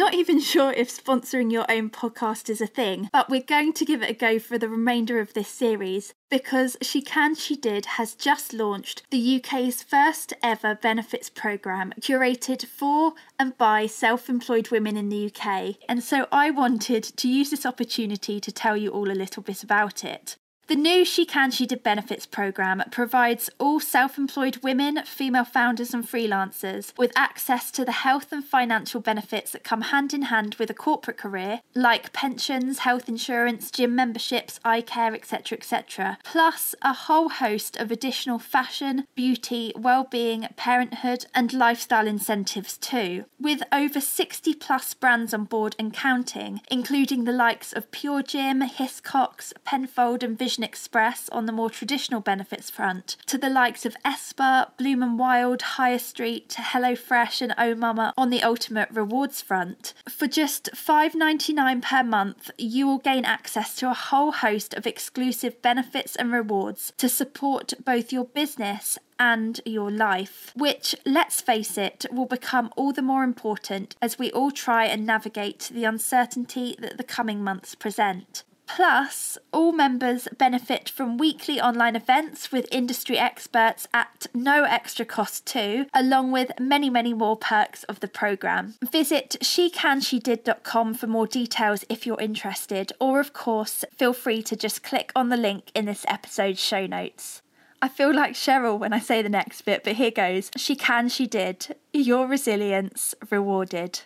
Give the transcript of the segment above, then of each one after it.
not even sure if sponsoring your own podcast is a thing, but we're going to give it a go for the remainder of this series because She Can, She Did has just launched the UK's first ever benefits programme curated for and by self employed women in the UK. And so I wanted to use this opportunity to tell you all a little bit about it. The new She Can She Did benefits programme provides all self employed women, female founders, and freelancers with access to the health and financial benefits that come hand in hand with a corporate career, like pensions, health insurance, gym memberships, eye care, etc. etc. Plus, a whole host of additional fashion, beauty, well-being, parenthood, and lifestyle incentives too. With over 60 plus brands on board and counting, including the likes of Pure Gym, Hiscox, Penfold, and Vision Express on the more traditional benefits front, to the likes of Esper, Bloom and Wild, Hire Street, HelloFresh, and Oh Mama on the ultimate rewards front. For just $5.99 per month, you will gain access to a whole host of exclusive benefits and rewards to support both your business and your life, which, let's face it, will become all the more important as we all try and navigate the uncertainty that the coming months present. Plus, all members benefit from weekly online events with industry experts at no extra cost, too, along with many, many more perks of the programme. Visit shecanshedid.com for more details if you're interested, or of course, feel free to just click on the link in this episode's show notes. I feel like Cheryl when I say the next bit, but here goes. She can, she did. Your resilience rewarded.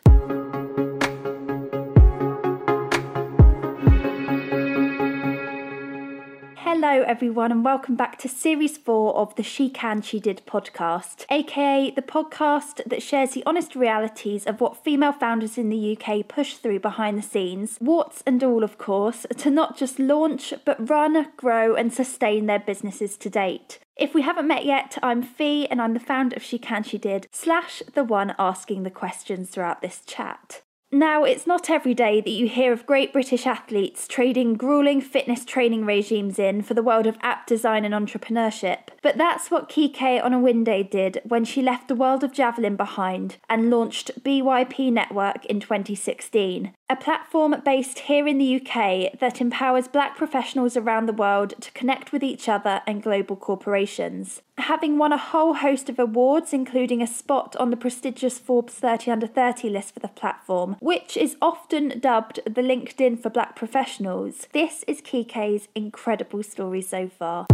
Hello, everyone, and welcome back to series four of the She Can, She Did podcast, aka the podcast that shares the honest realities of what female founders in the UK push through behind the scenes, warts and all, of course, to not just launch, but run, grow, and sustain their businesses to date. If we haven't met yet, I'm Fee and I'm the founder of She Can She Did, slash the one asking the questions throughout this chat. Now, it's not every day that you hear of great British athletes trading grueling fitness training regimes in for the world of app design and entrepreneurship, but that's what Kike Oniwinde did when she left the world of javelin behind and launched BYP Network in 2016, a platform based here in the UK that empowers black professionals around the world to connect with each other and global corporations. Having won a whole host of awards, including a spot on the prestigious Forbes 30 Under 30 list for the platform, which is often dubbed the LinkedIn for black professionals, this is Kike's incredible story so far.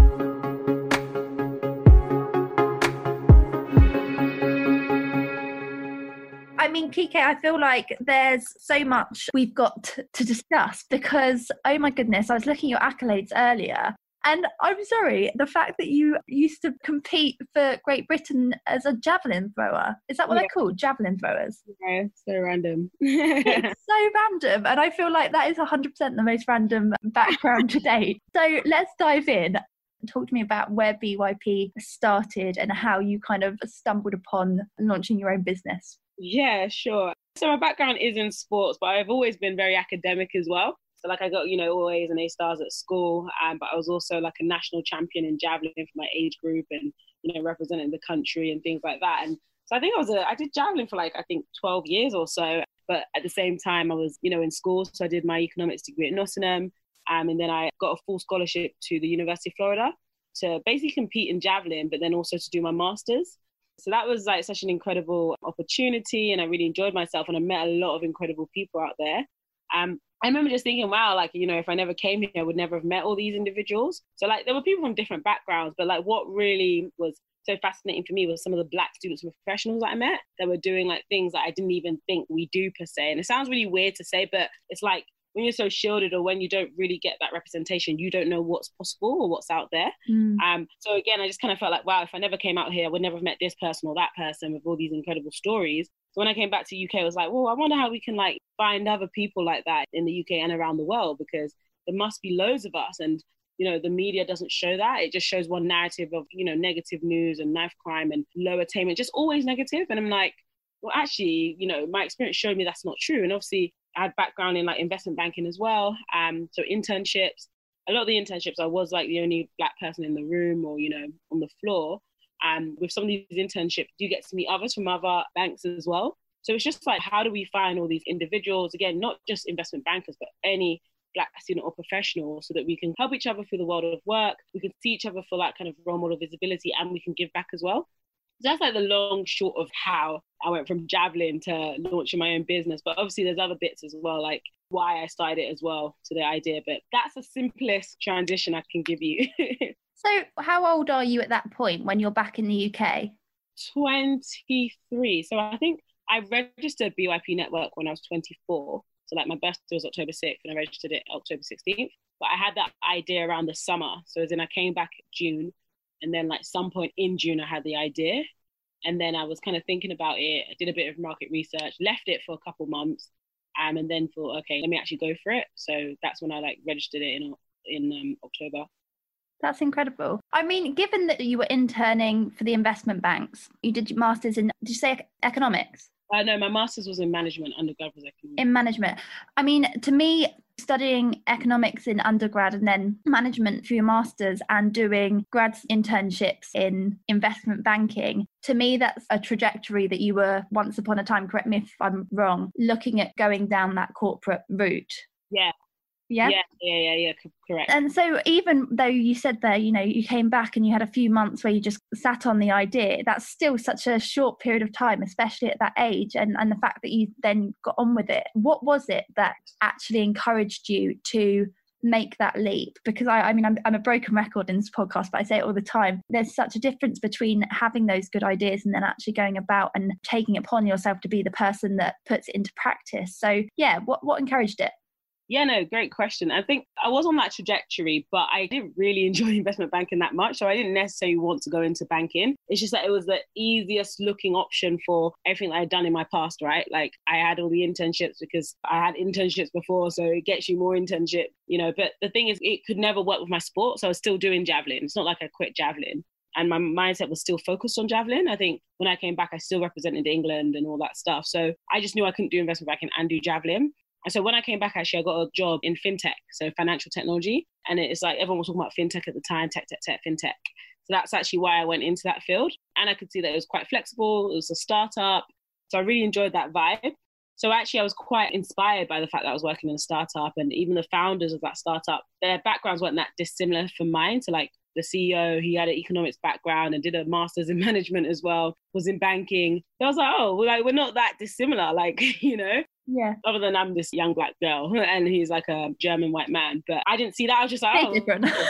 I mean, Kike, I feel like there's so much we've got to discuss because, oh my goodness, I was looking at your accolades earlier. And I'm sorry, the fact that you used to compete for Great Britain as a javelin thrower, is that what yeah. they're called? Javelin throwers? Yeah, so random. it's so random. And I feel like that is 100% the most random background to date. So let's dive in. Talk to me about where BYP started and how you kind of stumbled upon launching your own business. Yeah, sure. So my background is in sports, but I've always been very academic as well. So like I got you know always an A stars at school, um, but I was also like a national champion in javelin for my age group and you know representing the country and things like that. And so I think I was a I did javelin for like I think 12 years or so. But at the same time, I was you know in school, so I did my economics degree at Nottingham, um, and then I got a full scholarship to the University of Florida to basically compete in javelin, but then also to do my masters. So that was like such an incredible opportunity, and I really enjoyed myself, and I met a lot of incredible people out there. Um, I remember just thinking, wow, like, you know, if I never came here, I would never have met all these individuals. So, like, there were people from different backgrounds, but like, what really was so fascinating for me was some of the black students and professionals that I met that were doing like things that I didn't even think we do per se. And it sounds really weird to say, but it's like when you're so shielded or when you don't really get that representation, you don't know what's possible or what's out there. Mm. Um, so again, I just kind of felt like, wow, if I never came out here, I would never have met this person or that person with all these incredible stories. So when I came back to UK, I was like, well, I wonder how we can like find other people like that in the UK and around the world because there must be loads of us. And you know the media doesn't show that it just shows one narrative of you know negative news and knife crime and low attainment just always negative and i'm like well actually you know my experience showed me that's not true and obviously I had background in like investment banking as well. Um, so internships, a lot of the internships, I was like the only black person in the room or, you know, on the floor. And with some of these internships, you get to meet others from other banks as well. So it's just like, how do we find all these individuals, again, not just investment bankers, but any black student or professional so that we can help each other through the world of work we can see each other for that kind of role model visibility and we can give back as well so that's like the long short of how I went from javelin to launching my own business. But obviously, there's other bits as well, like why I started it as well to the idea. But that's the simplest transition I can give you. so, how old are you at that point when you're back in the UK? 23. So, I think I registered BYP Network when I was 24. So, like, my birthday was October 6th, and I registered it October 16th. But I had that idea around the summer. So, as in, I came back June and then like some point in June, I had the idea. And then I was kind of thinking about it. I did a bit of market research, left it for a couple months, um, and then thought, okay, let me actually go for it. So that's when I like registered it in in um, October. That's incredible. I mean, given that you were interning for the investment banks, you did your masters in. Did you say economics? Uh, no, my master's was in management, undergrad was economics. In management. I mean, to me, studying economics in undergrad and then management for your master's and doing grad internships in investment banking, to me, that's a trajectory that you were once upon a time, correct me if I'm wrong, looking at going down that corporate route. Yeah, yeah? yeah yeah yeah yeah correct. And so even though you said there you know you came back and you had a few months where you just sat on the idea that's still such a short period of time especially at that age and and the fact that you then got on with it. What was it that actually encouraged you to make that leap? Because I, I mean I'm, I'm a broken record in this podcast but I say it all the time. There's such a difference between having those good ideas and then actually going about and taking upon yourself to be the person that puts it into practice. So yeah what what encouraged it yeah, no, great question. I think I was on that trajectory, but I didn't really enjoy investment banking that much. So I didn't necessarily want to go into banking. It's just that it was the easiest looking option for everything that I'd done in my past, right? Like I had all the internships because I had internships before. So it gets you more internship, you know. But the thing is, it could never work with my sport. So I was still doing javelin. It's not like I quit javelin and my mindset was still focused on javelin. I think when I came back, I still represented England and all that stuff. So I just knew I couldn't do investment banking and do javelin. And so when I came back, actually, I got a job in fintech, so financial technology. And it's like everyone was talking about fintech at the time, tech, tech, tech, fintech. So that's actually why I went into that field. And I could see that it was quite flexible, it was a startup. So I really enjoyed that vibe. So actually, I was quite inspired by the fact that I was working in a startup, and even the founders of that startup, their backgrounds weren't that dissimilar from mine. So like the CEO, he had an economics background and did a master's in management as well, was in banking. So I was like, oh, we're like we're not that dissimilar, like you know. Yeah. Other than I'm this young black girl and he's like a German white man. But I didn't see that. I was just like, oh. different.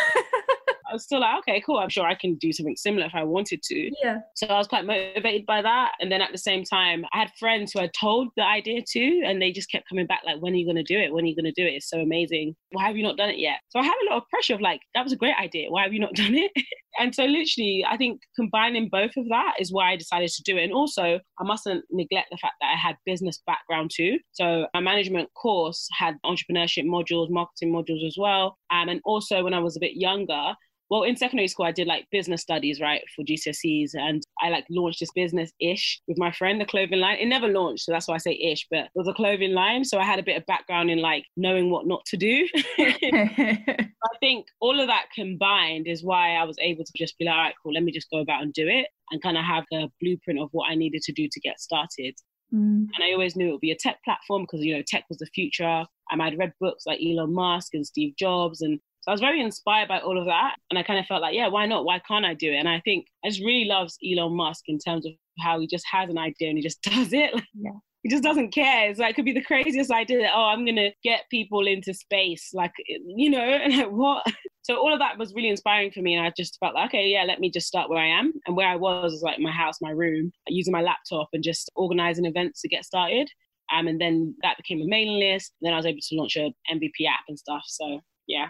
I was still like, okay, cool. I'm sure I can do something similar if I wanted to. Yeah. So I was quite motivated by that. And then at the same time, I had friends who I told the idea to, and they just kept coming back, like, when are you going to do it? When are you going to do it? It's so amazing. Why have you not done it yet? So I had a lot of pressure of like, that was a great idea. Why have you not done it? And so literally, I think combining both of that is why I decided to do it. And also, I mustn't neglect the fact that I had business background too. So my management course had entrepreneurship modules, marketing modules as well. Um, and also, when I was a bit younger, well in secondary school i did like business studies right for gcse's and i like launched this business ish with my friend the clothing line it never launched so that's why i say ish but it was a clothing line so i had a bit of background in like knowing what not to do i think all of that combined is why i was able to just be like all right cool let me just go about and do it and kind of have the blueprint of what i needed to do to get started Mm. And I always knew it would be a tech platform because, you know, tech was the future. And I'd read books like Elon Musk and Steve Jobs and so I was very inspired by all of that. And I kind of felt like, yeah, why not? Why can't I do it? And I think I just really loves Elon Musk in terms of how he just has an idea and he just does it. Yeah. He just doesn't care. It's like, it could be the craziest idea that, oh, I'm going to get people into space. Like, you know, and like, what? So all of that was really inspiring for me. And I just felt like, okay, yeah, let me just start where I am. And where I was was like my house, my room, using my laptop and just organizing events to get started. Um, and then that became a mailing list. And then I was able to launch a MVP app and stuff. So yeah,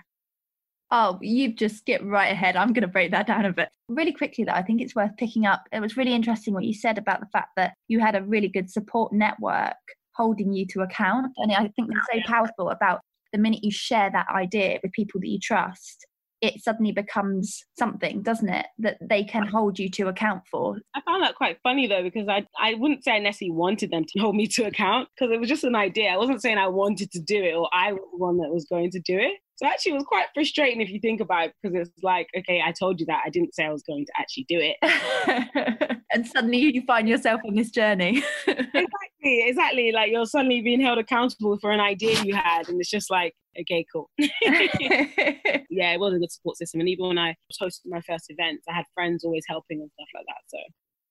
Oh, you've just skipped right ahead. I'm going to break that down a bit. Really quickly, though, I think it's worth picking up. It was really interesting what you said about the fact that you had a really good support network holding you to account. And I think that's so powerful about the minute you share that idea with people that you trust, it suddenly becomes something, doesn't it, that they can hold you to account for. I found that quite funny though, because I, I wouldn't say I necessarily wanted them to hold me to account because it was just an idea. I wasn't saying I wanted to do it or I was the one that was going to do it. So actually, it was quite frustrating if you think about it because it's like, okay, I told you that. I didn't say I was going to actually do it. and suddenly you find yourself on this journey. exactly. exactly. Like you're suddenly being held accountable for an idea you had, and it's just like, okay, cool. yeah, it was a good support system. And even when I was hosting my first events, I had friends always helping and stuff like that. So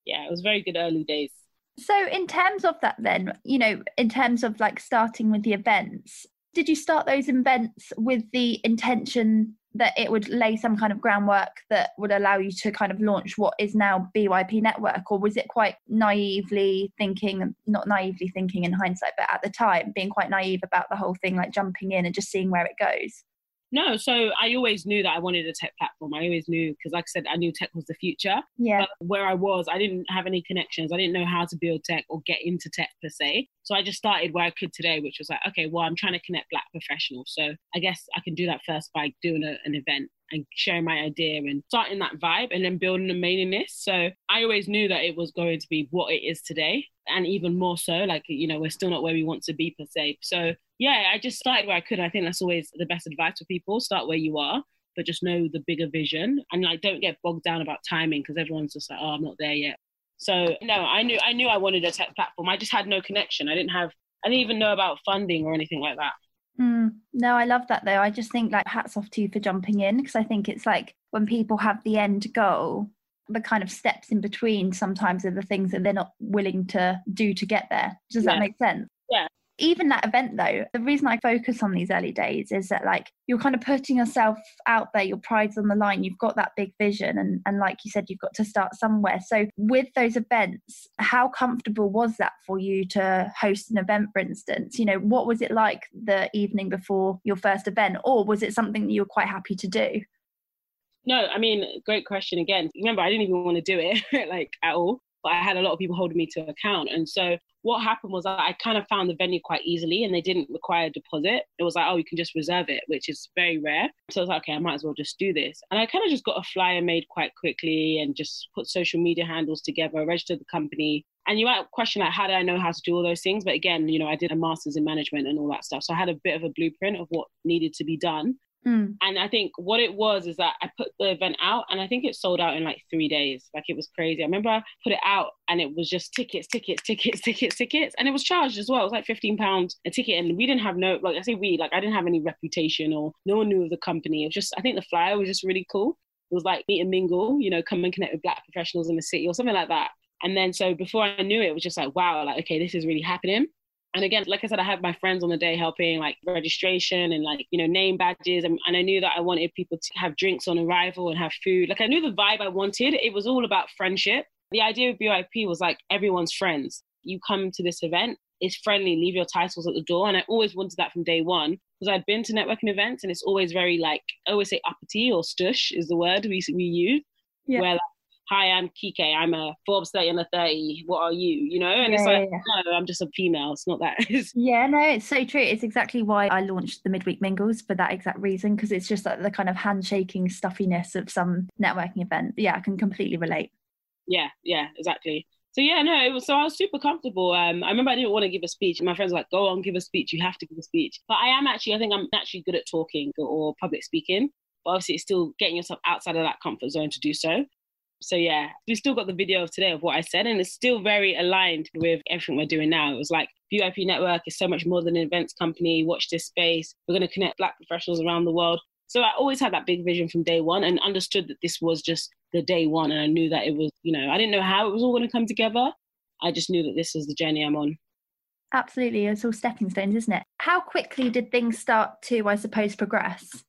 yeah, it was very good early days. So, in terms of that, then, you know, in terms of like starting with the events, did you start those events with the intention that it would lay some kind of groundwork that would allow you to kind of launch what is now BYP Network? Or was it quite naively thinking, not naively thinking in hindsight, but at the time being quite naive about the whole thing, like jumping in and just seeing where it goes? No, so I always knew that I wanted a tech platform. I always knew because, like I said, I knew tech was the future. Yeah. But where I was, I didn't have any connections. I didn't know how to build tech or get into tech per se. So I just started where I could today, which was like, okay, well, I'm trying to connect Black professionals. So I guess I can do that first by doing a, an event and sharing my idea and starting that vibe and then building a list. So I always knew that it was going to be what it is today. And even more so, like, you know, we're still not where we want to be per se. So yeah, I just started where I could. I think that's always the best advice for people. Start where you are, but just know the bigger vision and like don't get bogged down about timing because everyone's just like, oh, I'm not there yet. So no, I knew I knew I wanted a tech platform. I just had no connection. I didn't have I didn't even know about funding or anything like that. Mm, no, I love that though. I just think like hats off to you for jumping in because I think it's like when people have the end goal, the kind of steps in between sometimes are the things that they're not willing to do to get there. Does yeah. that make sense? Yeah, even that event though the reason i focus on these early days is that like you're kind of putting yourself out there your pride's on the line you've got that big vision and, and like you said you've got to start somewhere. So with those events how comfortable was that for you to host an event for instance? You know what was it like the evening before your first event or was it something that you were quite happy to do? No i mean great question again. Remember i didn't even want to do it like at all but I had a lot of people holding me to account. And so what happened was I kind of found the venue quite easily and they didn't require a deposit. It was like, oh, you can just reserve it, which is very rare. So I was like, okay, I might as well just do this. And I kind of just got a flyer made quite quickly and just put social media handles together, registered the company. And you might question like, how do I know how to do all those things? But again, you know, I did a master's in management and all that stuff. So I had a bit of a blueprint of what needed to be done. Mm. And I think what it was is that I put the event out and I think it sold out in like three days. Like it was crazy. I remember I put it out and it was just tickets, tickets, tickets, tickets, tickets. And it was charged as well. It was like £15 a ticket. And we didn't have no, like I say we, like I didn't have any reputation or no one knew of the company. It was just, I think the flyer was just really cool. It was like meet and mingle, you know, come and connect with black professionals in the city or something like that. And then so before I knew it, it was just like, wow, like, okay, this is really happening and again like i said i had my friends on the day helping like registration and like you know name badges. And, and, i knew that i wanted people to have drinks on arrival and have food. Like i knew the vibe i wanted. It was all about friendship. The idea of BYP was like everyone's friends. You come to this event it's friendly. Leave your titles at the door. And i always wanted that from day one because i'd been to networking events and it's always very like i always say uppity or stush is the word we, we use. Yeah. where like, hi, I'm Kike. I'm a Forbes 30 under 30. What are you? You know? And yeah, it's like, yeah. no, I'm just a female. It's not that. yeah, no, it's so true. It's exactly why I launched the midweek mingles for that exact reason, because it's just like the kind of handshaking stuffiness of some networking event. Yeah, I can completely relate. Yeah, yeah, exactly. So yeah, no, it was so I was super comfortable. Um, I remember I didn't want to give a speech. My friends were like, "Go on, give a speech. You have to give a speech." But I am actually, I think I'm actually good at talking or public speaking. But obviously, it's still getting yourself outside of that comfort zone to do so. So yeah, we still got the video of today of what I said, and it's still very aligned with everything we're doing now. It was like BYP Network is so much more than an events company. Watch this space. We're going to connect Black professionals around the world. So I always had that big vision from day one and understood that this was just the day one. And I knew that it was, you know, I didn't know how it was all going to come together. I just knew that this was the journey I'm on. Absolutely. It's all stepping stones, isn't it? How quickly did things start to, I suppose, progress?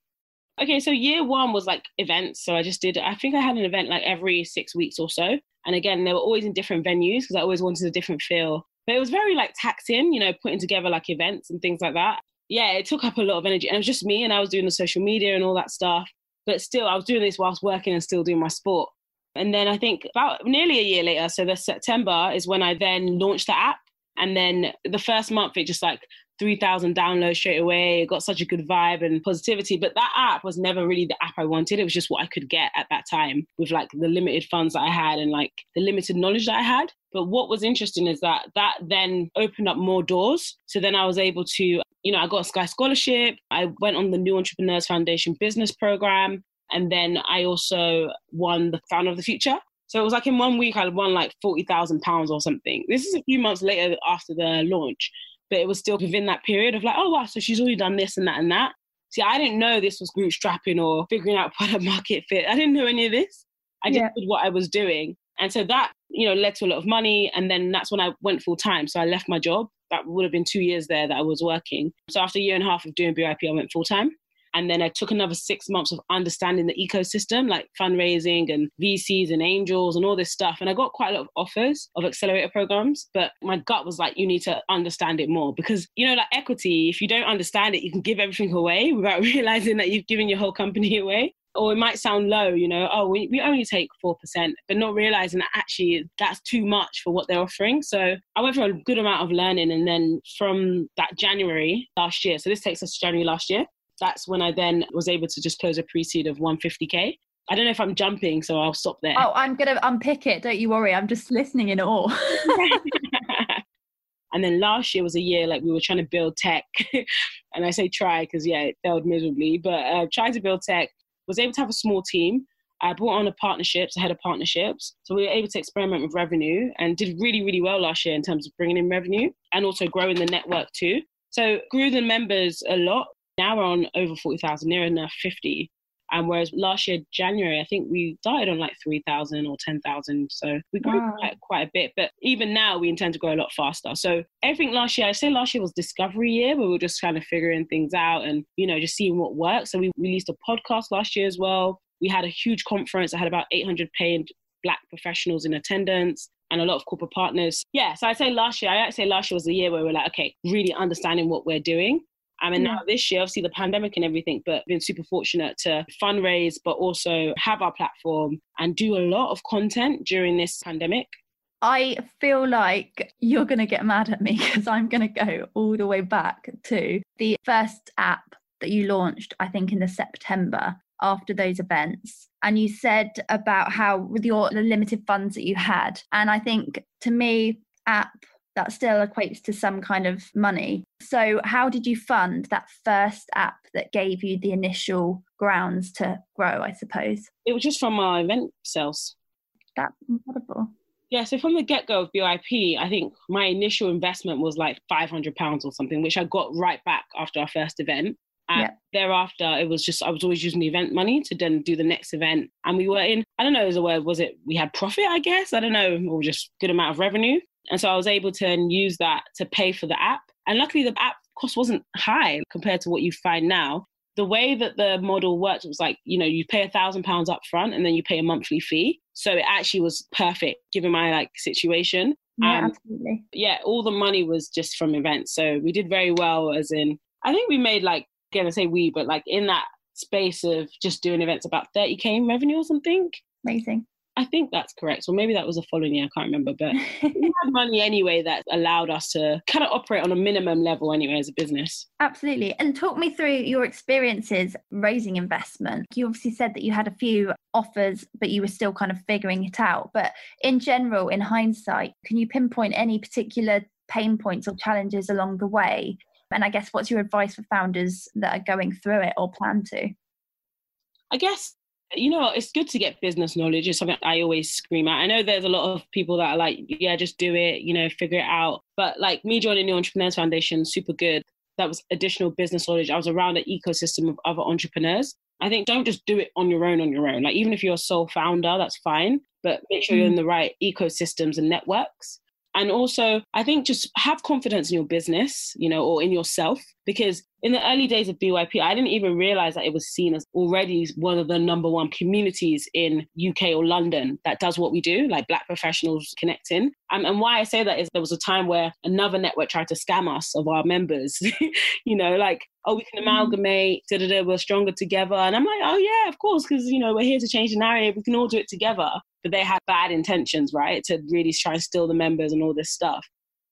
Okay, so year one was like events. So I just did, I think I had an event like every six weeks or so. And again, they were always in different venues because I always wanted a different feel. But it was very like taxing, you know, putting together like events and things like that. Yeah, it took up a lot of energy. And it was just me and I was doing the social media and all that stuff. But still, I was doing this whilst working and still doing my sport. And then I think about nearly a year later, so the September is when I then launched the app. And then the first month, it just like 3,000 downloads straight away. It got such a good vibe and positivity. But that app was never really the app I wanted. It was just what I could get at that time with like the limited funds that I had and like the limited knowledge that I had. But what was interesting is that that then opened up more doors. So then I was able to, you know, I got a Sky Scholarship. I went on the New Entrepreneurs Foundation business program. And then I also won the Founder of the Future. So it was like in one week I won like forty thousand pounds or something. This is a few months later after the launch, but it was still within that period of like, oh wow, so she's already done this and that and that. See, I didn't know this was bootstrapping or figuring out product market fit. I didn't know any of this. I just yeah. did what I was doing. And so that, you know, led to a lot of money. And then that's when I went full time. So I left my job. That would have been two years there that I was working. So after a year and a half of doing BYP, I went full time. And then I took another six months of understanding the ecosystem, like fundraising and VCs and angels and all this stuff. And I got quite a lot of offers of accelerator programs, but my gut was like, you need to understand it more because, you know, like equity, if you don't understand it, you can give everything away without realizing that you've given your whole company away or it might sound low, you know, oh, we, we only take 4%, but not realizing that actually that's too much for what they're offering. So I went through a good amount of learning. And then from that January last year, so this takes us to January last year, that's when I then was able to just close a pre seed of 150K. I don't know if I'm jumping, so I'll stop there. Oh, I'm to unpick it. Don't you worry. I'm just listening in awe. and then last year was a year like we were trying to build tech. and I say try because, yeah, it failed miserably, but uh, trying to build tech, was able to have a small team. I brought on a partnerships, I had a partnerships. So we were able to experiment with revenue and did really, really well last year in terms of bringing in revenue and also growing the network too. So grew the members a lot. Now we're on over 40,000, near enough 50. And whereas last year, January, I think we started on like 3,000 or 10,000. So we grew wow. quite, quite a bit. But even now, we intend to grow a lot faster. So everything last year, I say last year was discovery year where we were just kind of figuring things out and, you know, just seeing what works. So we released a podcast last year as well. We had a huge conference. I had about 800 paid Black professionals in attendance and a lot of corporate partners. Yeah, so I'd say last year, I'd say last year was the year where we we're like, okay, really understanding what we're doing I mean, mm. now this year, obviously the pandemic and everything, but been super fortunate to fundraise, but also have our platform and do a lot of content during this pandemic. I feel like you're going to get mad at me because I'm going to go all the way back to the first app that you launched, I think, in the September after those events. And you said about how with your the limited funds that you had. And I think to me, app that still equates to some kind of money. So, how did you fund that first app that gave you the initial grounds to grow, I suppose? It was just from our event sales. That's incredible. Yeah, so from the get go of BYP, I think my initial investment was like £500 or something, which I got right back after our first event. And yeah. thereafter, it was just, I was always using the event money to then do the next event. And we were in, I don't know, as a word, was it, we had profit, I guess? I don't know, or just good amount of revenue. And so I was able to use that to pay for the app. And luckily, the app cost wasn't high compared to what you find now. The way that the model worked was like, you know, you pay a thousand pounds up front and then you pay a monthly fee. So it actually was perfect given my like situation. Yeah, um, absolutely. Yeah, all the money was just from events. So we did very well as in I think we made like again I say we, but like in that space of just doing events about 30k in revenue or something. Amazing. I think that's correct. Or maybe that was the following year. I can't remember. But we had money anyway that allowed us to kind of operate on a minimum level anyway as a business. Absolutely. And talk me through your experiences raising investment. You obviously said that you had a few offers, but you were still kind of figuring it out. But in general, in hindsight, can you pinpoint any particular pain points or challenges along the way? And I guess what's your advice for founders that are going through it or plan to? I guess you know, it's good to get business knowledge. It's something I always scream at. I know there's a lot of people that are like, yeah, just do it, you know, figure it out. But like me joining the Entrepreneurs Foundation, super good. That was additional business knowledge. I was around an ecosystem of other entrepreneurs. I think don't just do it on your own, on your own. Like even if you're a sole founder, that's fine. But make sure you're in mm. the right ecosystems and networks. And also, I think just have confidence in your business, you know, or in yourself, because in the early days of BYP, I didn't even realize that it was seen as already one of the number one communities in UK or London that does what we do, like Black professionals connecting. Um, and why I say that is there was a time where another network tried to scam us of our members, you know, like, oh, we can mm-hmm. amalgamate, da da da, we're stronger together. And I'm like, oh, yeah, of course, because, you know, we're here to change the narrative, we can all do it together. But they had bad intentions, right, to really try and steal the members and all this stuff.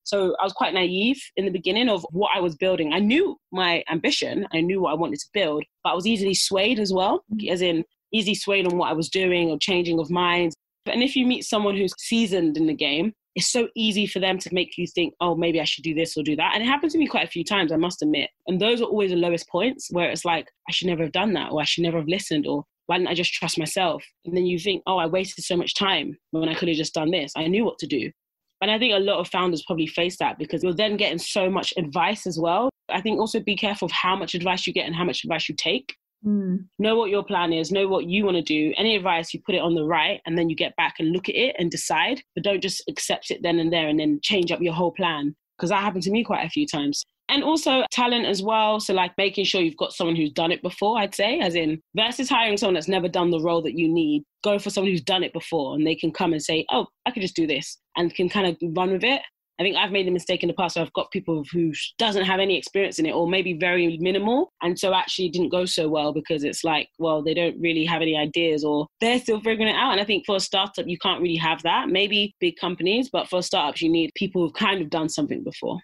So I was quite naive in the beginning of what I was building. I knew my ambition, I knew what I wanted to build, but I was easily swayed as well, mm-hmm. as in easy swayed on what I was doing or changing of minds. And if you meet someone who's seasoned in the game, it's so easy for them to make you think, oh, maybe I should do this or do that. And it happened to me quite a few times, I must admit. And those are always the lowest points where it's like, I should never have done that, or I should never have listened, or why didn't I just trust myself? And then you think, oh, I wasted so much time when I could have just done this. I knew what to do. And I think a lot of founders probably face that because you're then getting so much advice as well. I think also be careful of how much advice you get and how much advice you take. Mm. Know what your plan is, know what you want to do. Any advice, you put it on the right, and then you get back and look at it and decide. But don't just accept it then and there and then change up your whole plan. Because that happened to me quite a few times. And also talent as well. So, like making sure you've got someone who's done it before, I'd say, as in versus hiring someone that's never done the role that you need, go for someone who's done it before and they can come and say, oh, I could just do this and can kind of run with it. I think I've made a mistake in the past. So I've got people who doesn't have any experience in it, or maybe very minimal, and so actually didn't go so well because it's like, well, they don't really have any ideas, or they're still figuring it out. And I think for a startup, you can't really have that. Maybe big companies, but for startups, you need people who've kind of done something before.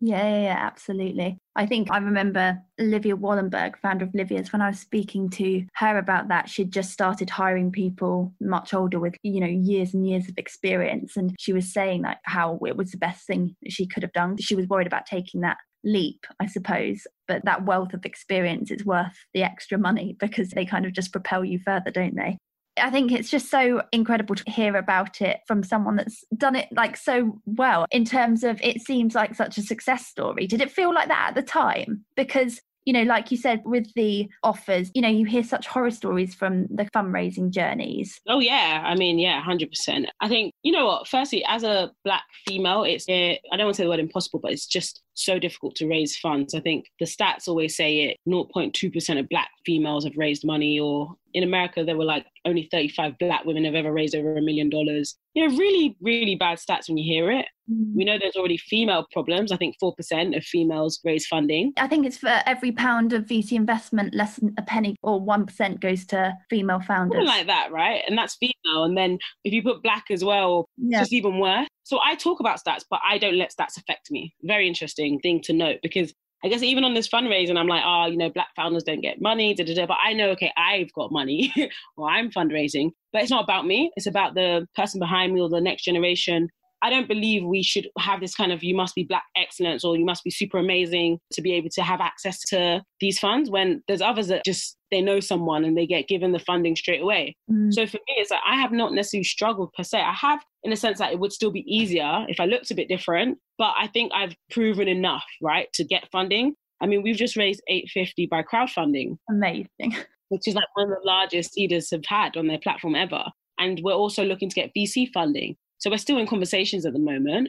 Yeah, yeah, yeah, absolutely. I think I remember Olivia Wollenberg, founder of Livia's, when I was speaking to her about that, she'd just started hiring people much older with, you know, years and years of experience. And she was saying like how it was the best thing she could have done. She was worried about taking that leap, I suppose. But that wealth of experience is worth the extra money because they kind of just propel you further, don't they? I think it's just so incredible to hear about it from someone that's done it like so well in terms of it seems like such a success story. Did it feel like that at the time? Because you know, like you said, with the offers, you know, you hear such horror stories from the fundraising journeys. Oh, yeah. I mean, yeah, 100%. I think, you know what, firstly, as a black female, it's, eh, I don't want to say the word impossible, but it's just so difficult to raise funds. I think the stats always say it 0.2% of black females have raised money, or in America, there were like only 35 black women have ever raised over a million dollars. You know, really, really bad stats when you hear it. Mm. We know there's already female problems. I think 4% of females raise funding. I think it's for every pound of VC investment, less than a penny or 1% goes to female founders. Something like that, right? And that's female. And then if you put black as well, yeah. it's even worse. So I talk about stats, but I don't let stats affect me. Very interesting thing to note because I guess even on this fundraising, I'm like, oh, you know, black founders don't get money, da, da, da. but I know, okay, I've got money or I'm fundraising, but it's not about me. It's about the person behind me or the next generation. I don't believe we should have this kind of you must be black excellence or you must be super amazing to be able to have access to these funds when there's others that just they know someone and they get given the funding straight away. Mm. So for me, it's like I have not necessarily struggled per se. I have in a sense that it would still be easier if I looked a bit different, but I think I've proven enough, right, to get funding. I mean, we've just raised 850 by crowdfunding. Amazing. Which is like one of the largest Seedrs have had on their platform ever. And we're also looking to get VC funding. So we're still in conversations at the moment.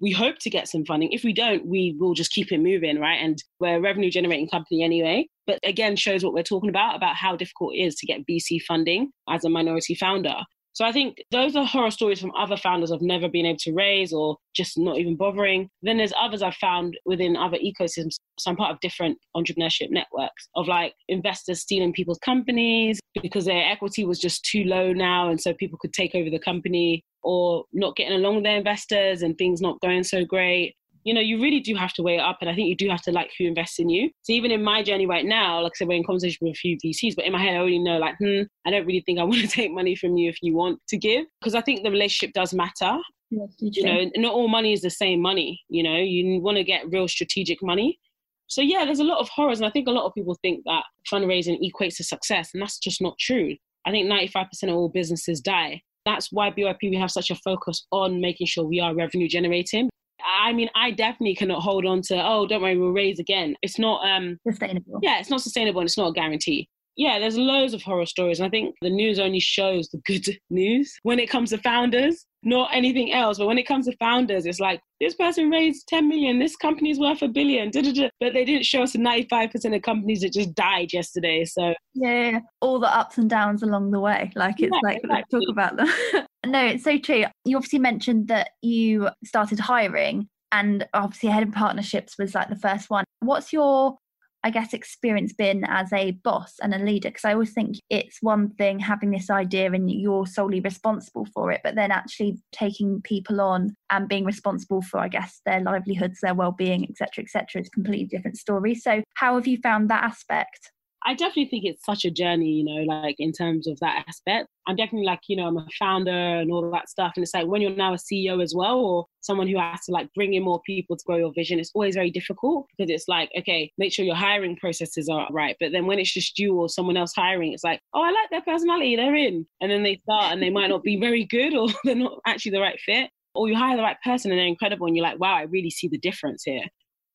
We hope to get some funding. If we don't, we will just keep it moving, right? And we're a revenue generating company anyway. But again, shows what we're talking about, about how difficult it is to get VC funding as a minority founder. So I think those are horror stories from other founders I've never been able to raise or just not even bothering. Then there's others I've found within other ecosystems. So I'm part of different entrepreneurship networks of like investors stealing people's companies because their equity was just too low now. And so people could take over the company or not getting along with their investors and things not going so great you know, you really do have to weigh it up. And I think you do have to like who invests in you. So even in my journey right now, like I said, we're in conversation with a few VCs, but in my head, I already know like, hmm, I don't really think I want to take money from you if you want to give. Because I think the relationship does matter. Yes, you, you know, not all money is the same money. You know, you want to get real strategic money. So yeah, there's a lot of horrors, and I think a lot of people think that fundraising equates to success, and that's just not true. I think 95% of all businesses die. That's why BYP we have such a focus on making sure we are revenue generating I mean, I definitely cannot hold on to, oh, don't worry, we'll raise again. It's not um sustainable. Yeah, it's not sustainable and it's not a guarantee. Yeah, there's loads of horror stories. And I think the news only shows the good news when it comes to founders, not anything else. But when it comes to founders, it's like this person raised 10 million, this company's worth a billion, da, da, da. but they didn't show us the 95% of companies that just died yesterday. So, yeah, all the ups and downs along the way. Like, it's yeah, like, exactly. talk about them. no, it's so true. You obviously mentioned that you started hiring and obviously head of partnerships was like the first one. What's your I guess, experience been as a boss and a leader? Because I always think it's one thing having this idea and you're solely responsible for it, but then actually taking people on and being responsible for, I guess, their livelihoods, their well-being, etc., etc., is a completely different story. So, how have you found that aspect? I definitely think it's such a journey, you know, like in terms of that aspect. I'm definitely like, you know, I'm a founder and all that stuff. And it's like when you're now a CEO as well, or someone who has to like bring in more people to grow your vision, it's always very difficult because it's like, okay, make sure your hiring processes are right. But then when it's just you or someone else hiring, it's like, oh, I like their personality, they're in. And then they start and they might not be very good or they're not actually the right fit. Or you hire the right person and they're incredible and you're like, wow, I really see the difference here.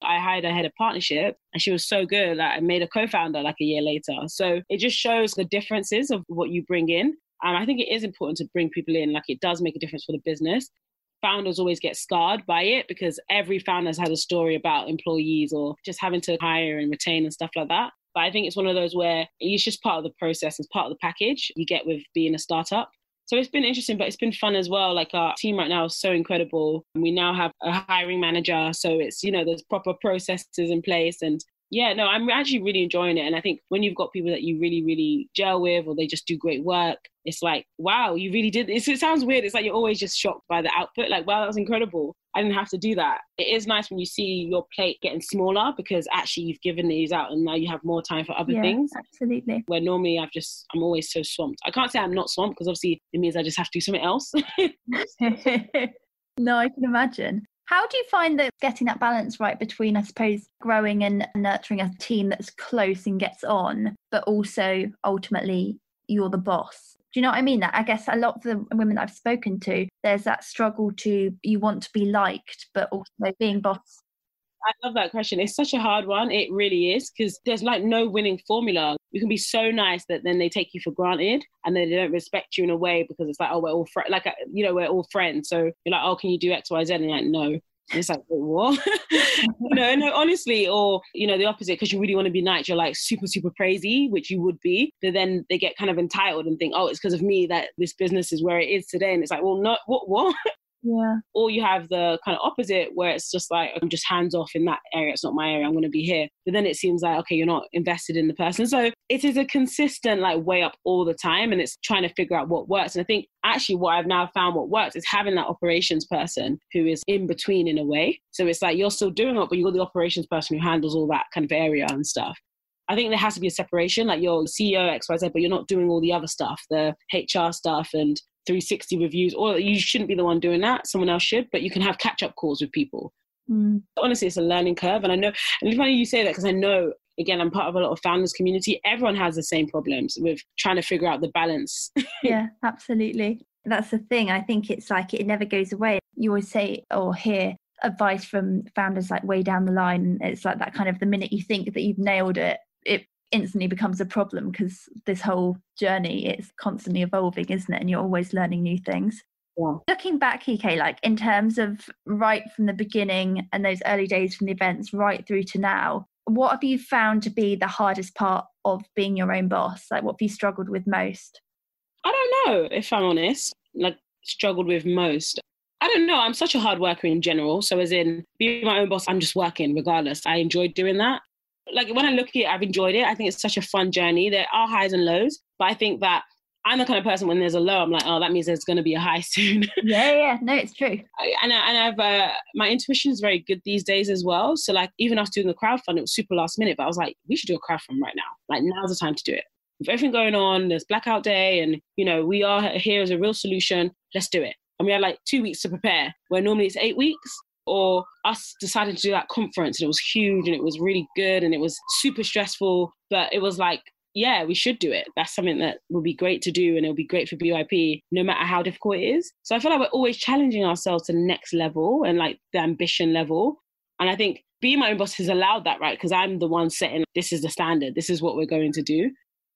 I hired a head of partnership and she was so good that I made a co-founder like a year later. So it just shows the differences of what you bring in. And I think it is important to bring people in, like it does make a difference for the business. Founders always get scarred by it because every founder has had a story about employees or just having to hire and retain and stuff like that. But I think it's one of those where it's just part of the process, it's part of the package you get with being a startup. So it's been interesting, but it's been fun as well. Like our team right now is so incredible. We now have a hiring manager. So it's, you know, there's proper processes in place. And yeah, no, I'm actually really enjoying it. And I think when you've got people that you really, really gel with or they just do great work, it's like, wow, you really did. It's, it sounds weird. It's like you're always just shocked by the output. Like, wow, that was incredible. I didn't have to do that. It is nice when you see your plate getting smaller because actually you've given these out and now you have more time for other yeah, things. Absolutely. Where normally I've just, I'm always so swamped. I can't say I'm not swamped because obviously it means I just have to do something else. no, I can imagine. How do you find that getting that balance right between, I suppose, growing and nurturing a team that's close and gets on, but also ultimately you're the boss? Do you know what I mean? I guess a lot of the women I've spoken to, there's that struggle to you want to be liked, but also being boss. I love that question. It's such a hard one. It really is because there's like no winning formula. You can be so nice that then they take you for granted and then they don't respect you in a way because it's like, oh, we're all friends. Like, uh, you know, we're all friends. So you're like, oh, can you do X, Y, Z? And like, no. And it's like, what? no, no, honestly, or, you know, the opposite, because you really want to be nice, you're like super, super crazy, which you would be. But then they get kind of entitled and think, oh, it's because of me that this business is where it is today. And it's like, well, not what, what? Yeah. Or you have the kind of opposite where it's just like, I'm just hands off in that area. It's not my area. I'm going to be here. But then it seems like, okay, you're not invested in the person. So it is a consistent like way up all the time. And it's trying to figure out what works. And I think actually what I've now found what works is having that operations person who is in between in a way. So it's like you're still doing it, but you've got the operations person who handles all that kind of area and stuff. I think there has to be a separation, like you're CEO XYZ, but you're not doing all the other stuff, the HR stuff and 360 reviews, or you shouldn't be the one doing that. Someone else should, but you can have catch up calls with people. Mm. Honestly, it's a learning curve. And I know, and it's funny you say that because I know, again, I'm part of a lot of founders community. Everyone has the same problems with trying to figure out the balance. yeah, absolutely. That's the thing. I think it's like it never goes away. You always say or hear advice from founders like way down the line. It's like that kind of the minute you think that you've nailed it, it instantly becomes a problem because this whole journey is constantly evolving, isn't it? And you're always learning new things. Yeah. Looking back, EK, like in terms of right from the beginning and those early days from the events right through to now, what have you found to be the hardest part of being your own boss? Like, what have you struggled with most? I don't know, if I'm honest. Like, struggled with most. I don't know. I'm such a hard worker in general. So, as in being my own boss, I'm just working regardless. I enjoy doing that like when I look at it, I've enjoyed it. I think it's such a fun journey. There are highs and lows, but I think that I'm the kind of person when there's a low, I'm like, oh, that means there's going to be a high soon. yeah, yeah, no, it's true. and I, and I've uh, my intuition is very good these days as well. So like even after doing the crowdfund, it was super last minute, but I was like, we should do a crowdfund right now. Like now's the time to do it. With everything going on, there's blackout day, and you know we are here as a real solution. Let's do it. And we had like two weeks to prepare, where normally it's eight weeks or us deciding to do that conference and it was huge and it was really good and it was super stressful but it was like yeah we should do it. That's something that would be great to do and it'll be great for byp no matter how difficult it is. So i feel like we're always challenging ourselves to the next level and like the ambition level. And i think being my own boss has allowed that right? Because i'm the one setting this is the standard this is what we're going to do.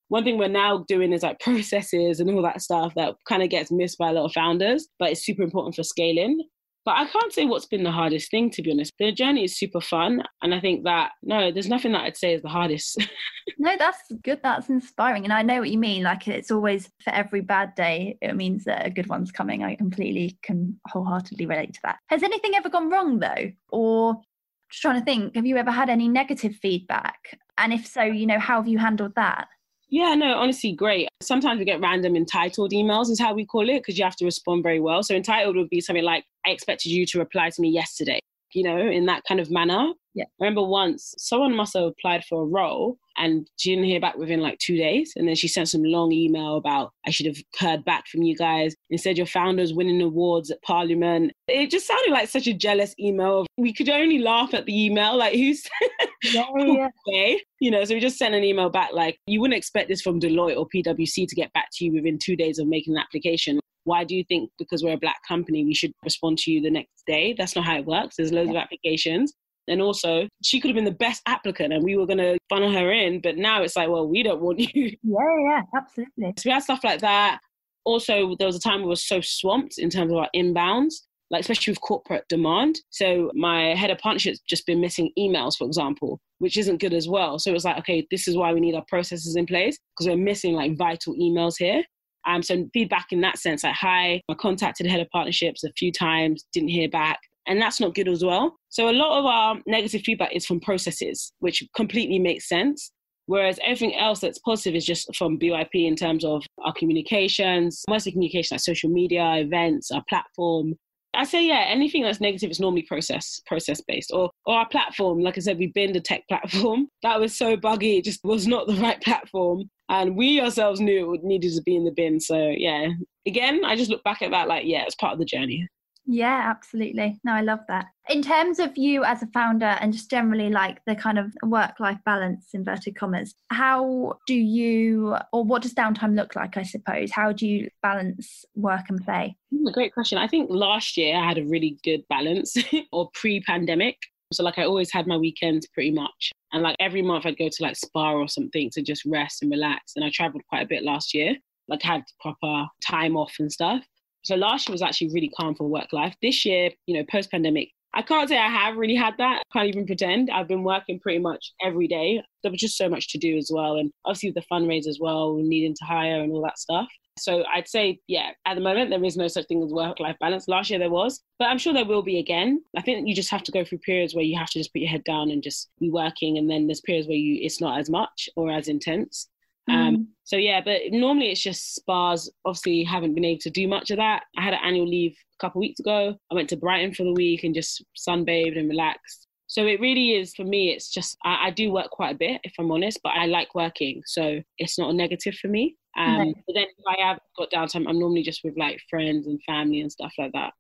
One thing we're now doing is like processes and all that stuff that kind of gets missed by a lot of founders, but it's super important for scaling. But I can't say what's been the hardest thing, to be honest. The journey is super fun. And I think that, no, there's nothing that I'd say is the hardest. no, that's good. That's inspiring. And I know what you mean. Like, it's always for every bad day, it means that a good one's coming. I completely can wholeheartedly relate to that. Has anything ever gone wrong, though? Or just trying to think, have you ever had any negative feedback? And if so, you know, how have you handled that? Yeah, no, honestly, great. Sometimes we get random entitled emails, is how we call it, because you have to respond very well. So, entitled would be something like, I expected you to reply to me yesterday, you know, in that kind of manner. Yeah. I remember once someone must have applied for a role and she didn't hear back within like two days. And then she sent some long email about I should have heard back from you guys. Instead, your founders winning awards at Parliament. It just sounded like such a jealous email. We could only laugh at the email, like who's yeah, oh, yeah. you know. So we just sent an email back like you wouldn't expect this from Deloitte or PwC to get back to you within two days of making an application. Why do you think because we're a black company we should respond to you the next day? That's not how it works. There's loads yeah. of applications. And also, she could have been the best applicant and we were going to funnel her in. But now it's like, well, we don't want you. Yeah, yeah, absolutely. So we had stuff like that. Also, there was a time we were so swamped in terms of our inbounds, like especially with corporate demand. So my head of partnerships just been missing emails, for example, which isn't good as well. So it was like, okay, this is why we need our processes in place because we're missing like vital emails here. Um, so feedback in that sense, like, hi, I contacted the head of partnerships a few times, didn't hear back and that's not good as well. So a lot of our negative feedback is from processes, which completely makes sense. Whereas everything else that's positive is just from BYP in terms of our communications, mostly communication like social media, events, our platform. I say yeah, anything that's negative is normally process process based. Or or our platform, like I said, we binned the tech platform. That was so buggy, it just was not the right platform. And we ourselves knew it needed to be in the bin. So yeah. Again, I just look back at that like, yeah, it's part of the journey. Yeah, absolutely. No, I love that. In terms of you as a founder and just generally like the kind of work life balance, inverted commas, how do you, or what does downtime look like, I suppose? How do you balance work and play? Great question. I think last year I had a really good balance or pre pandemic. So, like, I always had my weekends pretty much. And like every month I'd go to like spa or something to just rest and relax. And I traveled quite a bit last year, like, had proper time off and stuff. So last year was actually really calm for work life. This year, you know, post pandemic, I can't say I have really had that. I can't even pretend. I've been working pretty much every day. There was just so much to do as well. And obviously the fundraise as well, needing to hire and all that stuff. So I'd say, yeah, at the moment, there is no such thing as work life balance. Last year there was, but I'm sure there will be again. I think you just have to go through periods where you have to just put your head down and just be working. And then there's periods where you it's not as much or as intense. Um, mm. so yeah, but normally it's just spas. Obviously, haven't been able to do much of that. I had an annual leave a couple weeks ago. I went to Brighton for the week and just sunbathed and relaxed. So it really is for me. It's just I, I, do work quite a bit, if I'm honest, but I like working, so it's not a negative for me. Um, But then if I have got downtime, I'm normally just with like friends and family and stuff like that.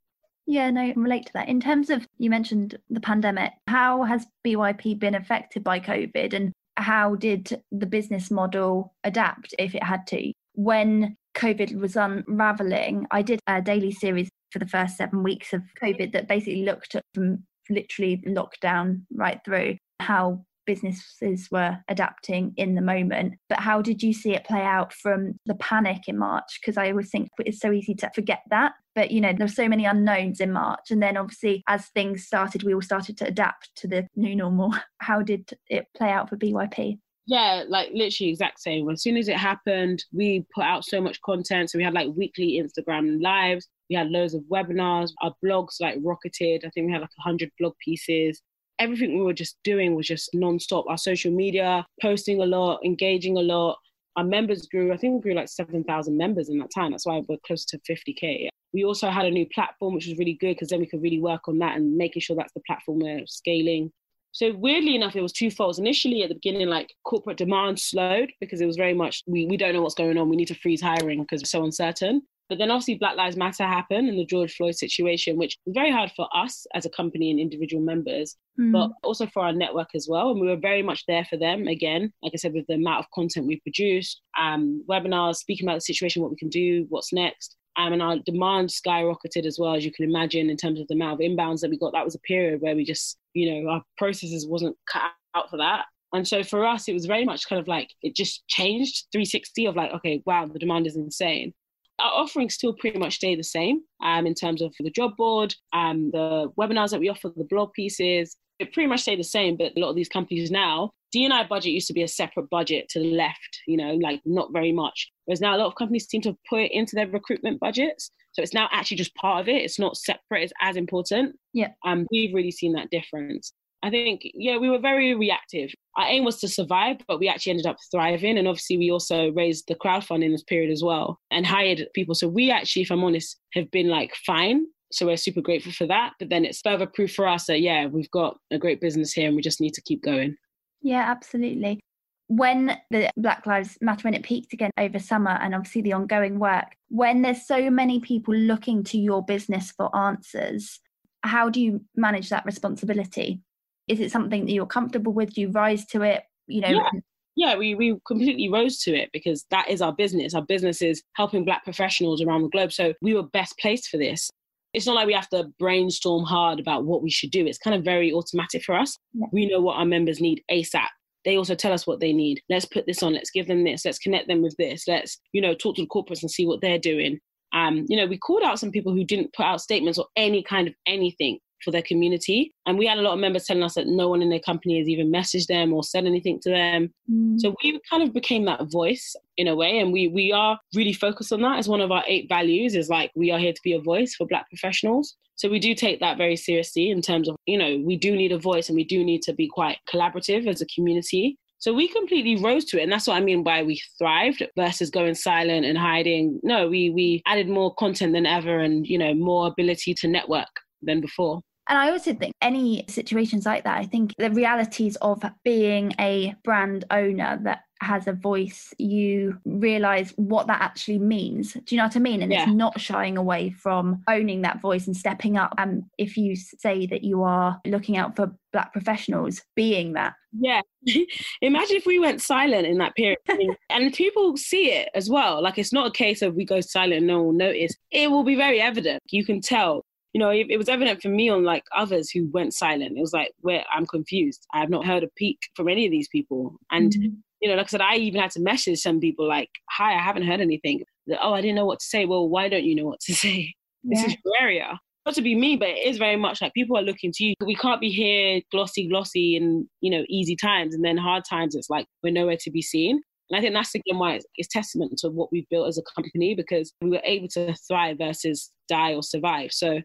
Yeah, no, I relate to that. In terms of you mentioned the pandemic, how has BYP been affected by COVID, and how did the business model adapt if it had to? When COVID was unraveling, I did a daily series for the first seven weeks of COVID that basically looked at from literally lockdown right through how businesses were adapting in the moment. But how did you see it play out from the panic in March? Because I always think it's so easy to forget that. But you know, there were so many unknowns in March. And then obviously as things started, we all started to adapt to the new normal. How did it play out for BYP? Yeah, like literally exact same. As soon as it happened, we put out so much content. So we had like weekly Instagram lives. We had loads of webinars. Our blogs like rocketed. I think we had like 100 blog pieces everything we were just doing was just non-stop our social media posting a lot engaging a lot our members grew i think we grew like 7000 members in that time that's why we're close to 50k we also had a new platform which was really good because then we could really work on that and making sure that's the platform we're scaling so weirdly enough, it was twofold. Initially, at the beginning, like corporate demand slowed because it was very much we, we don't know what's going on. We need to freeze hiring because we're so uncertain. But then obviously Black Lives Matter happened and the George Floyd situation, which was very hard for us as a company and individual members, mm. but also for our network as well. And we were very much there for them. Again, like I said, with the amount of content we produced, um, webinars, speaking about the situation, what we can do, what's next. Um, and our demand skyrocketed as well, as you can imagine, in terms of the amount of inbounds that we got. That was a period where we just, you know, our processes wasn't cut out for that. And so for us, it was very much kind of like it just changed 360 of like, okay, wow, the demand is insane. Our offerings still pretty much stay the same um, in terms of the job board, um, the webinars that we offer, the blog pieces. It pretty much stay the same, but a lot of these companies now, D&I budget used to be a separate budget to the left, you know, like not very much. Whereas now a lot of companies seem to put it into their recruitment budgets. So it's now actually just part of it. It's not separate, it's as important. Yeah. Um, we've really seen that difference. I think, yeah, we were very reactive. Our aim was to survive, but we actually ended up thriving. And obviously, we also raised the crowdfunding this period as well and hired people. So we actually, if I'm honest, have been like fine. So we're super grateful for that. But then it's further proof for us that, yeah, we've got a great business here and we just need to keep going. Yeah, absolutely. when the Black Lives Matter, when it peaked again over summer, and obviously the ongoing work, when there's so many people looking to your business for answers, how do you manage that responsibility? Is it something that you're comfortable with? Do you rise to it? You know, yeah. Yeah, we, we completely rose to it because that is our business. Our business is helping Black professionals around the globe. So we were best placed for this it's not like we have to brainstorm hard about what we should do. It's kind of very automatic for us. Yeah. We know what our members need ASAP. They also tell us what they need. Let's put this on. Let's give them this. Let's connect them with this. Let's, you know, talk to the corporates and see what they're doing. Um, you know, we called out some people who didn't put out statements or any kind of anything for their community. And we had a lot of members telling us that no one in their company has even messaged them or said anything to them. Mm. So we kind of became that voice in a way. And we we are really focused on that as one of our eight values is like we are here to be a voice for black professionals. So we do take that very seriously in terms of, you know, we do need a voice and we do need to be quite collaborative as a community. So we completely rose to it. And that's what I mean by we thrived versus going silent and hiding. No, we we added more content than ever and, you know, more ability to network than before. And I also think any situations like that, I think the realities of being a brand owner that has a voice, you realize what that actually means. Do you know what I mean? And yeah. it's not shying away from owning that voice and stepping up. And if you say that you are looking out for Black professionals, being that. Yeah. Imagine if we went silent in that period. and people see it as well. Like it's not a case of we go silent and no one will notice. It will be very evident. You can tell you know, it, it, was evident for me on like others who went silent. It was like, where I'm confused. I have not heard a peak from any of these people. And, mm-hmm. you know, like I said, I even had to message some people like, hi, I haven't heard anything. Like, oh, I didn't know what to say. Well, why don't you know what to say? Yeah. This is your area. Not to be me, but it is very much like people are looking to you. We can't be here glossy, glossy and you know, easy times. And then hard times, it's like we're nowhere to be seen. And I think that's again why it's, it's testament to what we've built as a company because we were able to thrive versus die or survive. So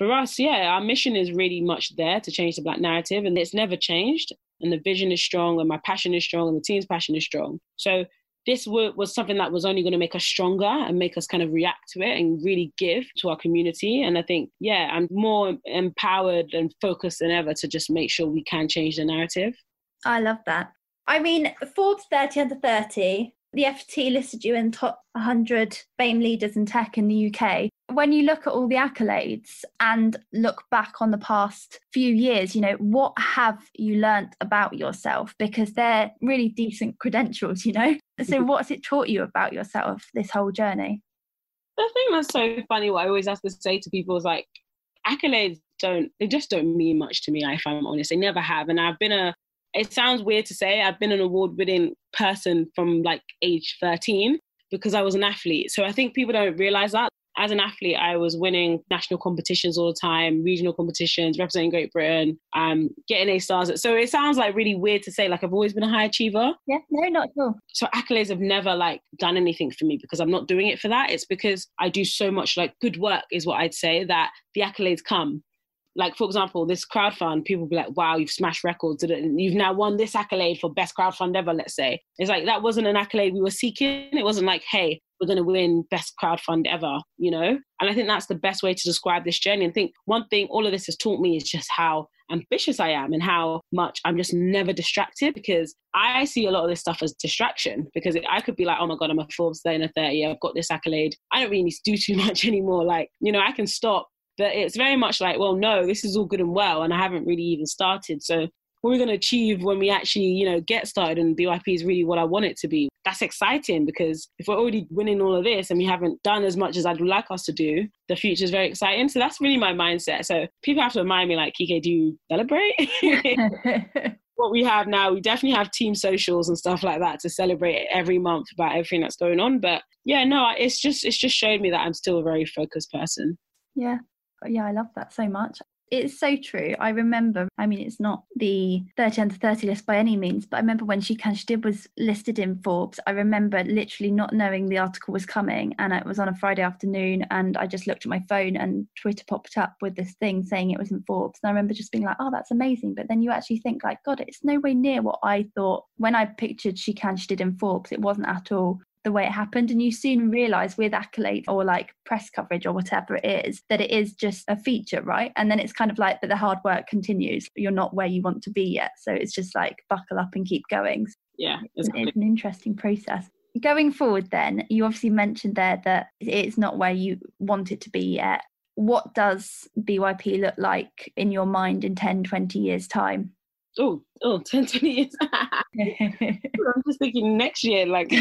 for us, yeah, our mission is really much there to change the black narrative, and it's never changed. And the vision is strong, and my passion is strong, and the team's passion is strong. So this was something that was only going to make us stronger and make us kind of react to it and really give to our community. And I think, yeah, I'm more empowered and focused than ever to just make sure we can change the narrative. I love that. I mean, Forbes 30 under 30, the FT listed you in top 100 BAME leaders in tech in the UK when you look at all the accolades and look back on the past few years, you know, what have you learnt about yourself? Because they're really decent credentials, you know? So, what's it taught you about yourself this whole journey? The thing that's so funny, what I always have to say to people is like, accolades don't, they just don't mean much to me, if I'm honest. They never have. And I've been a, it sounds weird to say, I've been an award winning person from like age 13 because I was an athlete. So I think people don't realize that as an athlete, I was winning national competitions all the time, regional competitions, representing Great Britain, um, getting A stars. So it sounds like really weird to say, like I've always been a high achiever. Yeah, no, not at all. So accolades have never like done anything for me because I'm not doing it for that. It's because I do so much like good work is what I'd say that the accolades come. Like for example, this crowdfund, people be like, "Wow, you've smashed records! You've now won this accolade for best crowdfund ever." Let's say it's like that wasn't an accolade we were seeking. It wasn't like, "Hey, we're going to win best crowdfund ever, you know? And I think that's the best way to describe this journey. And think one thing all of this has taught me is just how ambitious I am and how much I'm just never distracted because I see a lot of this stuff as distraction because I could be like, oh my God, I'm a Forbes 30 under 30. I've got this accolade. I don't really need to do too much anymore. Like, you know, I can stop. But it's very much like, well, no, this is all good and well. And I haven't really even started. So what are we're going to achieve when we actually, you know, get started and BYP is really what I want it to be. That's exciting because if we're already winning all of this and we haven't done as much as I'd like us to do, the future is very exciting. So that's really my mindset. So people have to remind me, like, Kike, do you celebrate? what we have now, we definitely have team socials and stuff like that to celebrate every month about everything that's going on. But yeah, no, it's just it's just showed me that I'm still a very focused person. Yeah. Yeah, I love that so much. It's so true. I remember, I mean, it's not the 30 under 30 list by any means, but I remember when She She Did was listed in Forbes, I remember literally not knowing the article was coming. And it was on a Friday afternoon. And I just looked at my phone and Twitter popped up with this thing saying it was in Forbes. And I remember just being like, oh, that's amazing. But then you actually think, like, God, it's no way near what I thought when I pictured She She Did in Forbes. It wasn't at all the way it happened. And you soon realize with accolade or like press coverage or whatever it is, that it is just a feature, right? And then it's kind of like, but the hard work continues. You're not where you want to be yet. So it's just like buckle up and keep going. Yeah, exactly. it's an interesting process. Going forward, then, you obviously mentioned there that it's not where you want it to be yet. What does BYP look like in your mind in 10, 20 years' time? Oh, oh, 10, 20 years. I'm just thinking next year, like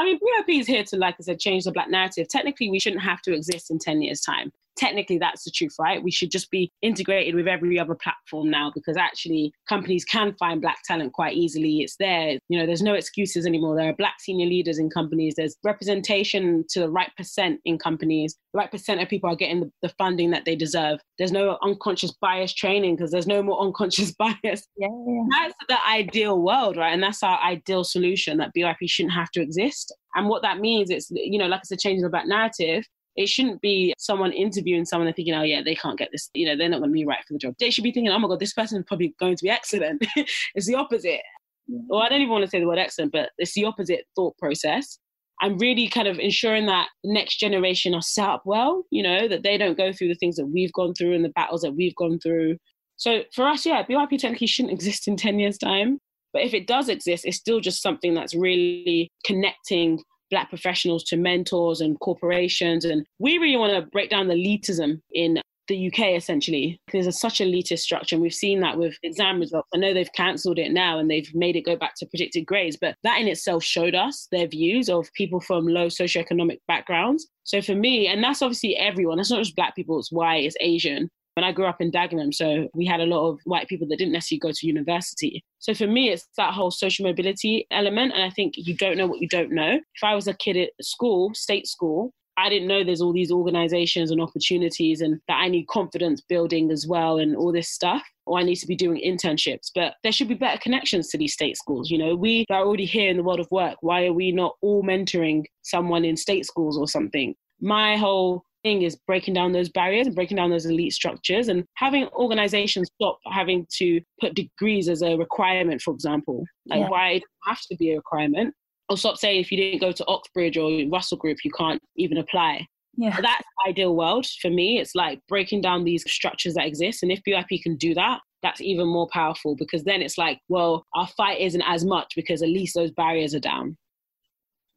I mean, BYP is here to, like I said, change the black narrative. Technically, we shouldn't have to exist in 10 years' time. Technically, that's the truth, right? We should just be integrated with every other platform now because actually companies can find black talent quite easily. It's there. You know, there's no excuses anymore. There are black senior leaders in companies. There's representation to the right percent in companies. The right percent of people are getting the, the funding that they deserve. There's no unconscious bias training because there's no more unconscious bias. Yeah, yeah. That's the ideal world, right? And that's our ideal solution that BYP shouldn't have to exist. And what that means, it's, you know, like I said, changing the back narrative. It shouldn't be someone interviewing someone and thinking, oh, yeah, they can't get this, you know, they're not going to be right for the job. They should be thinking, oh my God, this person is probably going to be excellent. it's the opposite. Well, I don't even want to say the word excellent, but it's the opposite thought process. I'm really kind of ensuring that the next generation are set up well, you know, that they don't go through the things that we've gone through and the battles that we've gone through. So for us, yeah, BYP technically shouldn't exist in 10 years' time. But if it does exist, it's still just something that's really connecting Black professionals to mentors and corporations. And we really want to break down the elitism in the UK essentially. There's a, such elitist structure, and we've seen that with exam results. I know they've cancelled it now and they've made it go back to predicted grades, but that in itself showed us their views of people from low socioeconomic backgrounds. So for me, and that's obviously everyone, that's not just black people, it's white, it's Asian when I grew up in Dagenham, so we had a lot of white people that didn't necessarily go to university. So for me, it's that whole social mobility element. And I think you don't know what you don't know. If I was a kid at school, state school, I didn't know there's all these organizations and opportunities and that I need confidence building as well and all this stuff. Or I need to be doing internships. But there should be better connections to these state schools. You know, we are already here in the world of work. Why are we not all mentoring someone in state schools or something? My whole is breaking down those barriers and breaking down those elite structures and having organizations stop having to put degrees as a requirement, for example. Like, yeah. why it have to be a requirement? Or stop saying if you didn't go to Oxbridge or Russell Group, you can't even apply. Yeah. That's ideal world for me. It's like breaking down these structures that exist. And if BYP can do that, that's even more powerful because then it's like, well, our fight isn't as much because at least those barriers are down.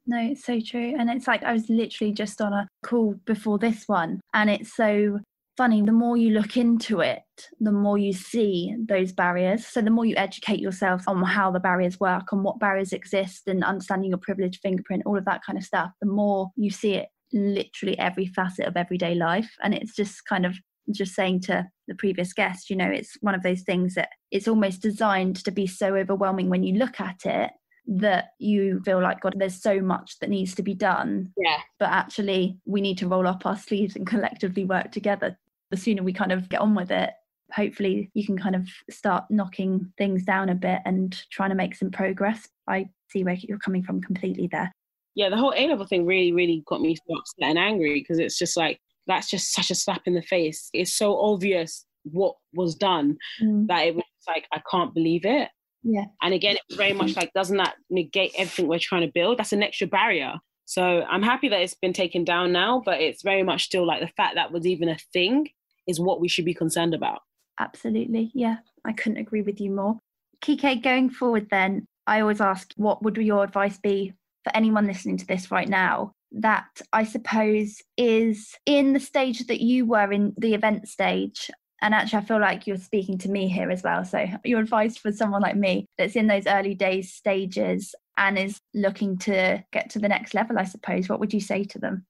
No, it's so true. And it's like I was literally just on a call before this one, and it's so funny. The more you look into it, the more you see those barriers. So, the more you educate yourself on how the barriers work, and what barriers exist, and understanding your privilege fingerprint, all of that kind of stuff, the more you see it literally every facet of everyday life. And it's just kind of just saying to the previous guest, you know, it's one of those things that it's almost designed to be so overwhelming when you look at it that you feel like god there's so much that needs to be done. Yeah. But actually we need to roll up our sleeves and collectively work together. The sooner we kind of get on with it hopefully you can kind of start knocking things down a bit and trying to make some progress. I see where you're coming from completely there. Yeah the whole a level thing really really got me so upset and angry because it's just like that's just such a slap in the face. It's so obvious what was done mm. that it was like i can't believe it yeah. And again, it's very much like, doesn't that negate everything we're trying to build? That's an extra barrier. So I'm happy that it's been taken down now, but it's very much still like the fact that was even a thing is what we should be concerned about. Absolutely. Yeah. I couldn't agree with you more. Kike, going forward, then, I always ask, what would your advice be for anyone listening to this right now that I suppose is in the stage that you were in the event stage and actually, I feel like you're speaking to me here as well. So, your advice for someone like me that's in those early days stages and is looking to get to the next level, I suppose, what would you say to them?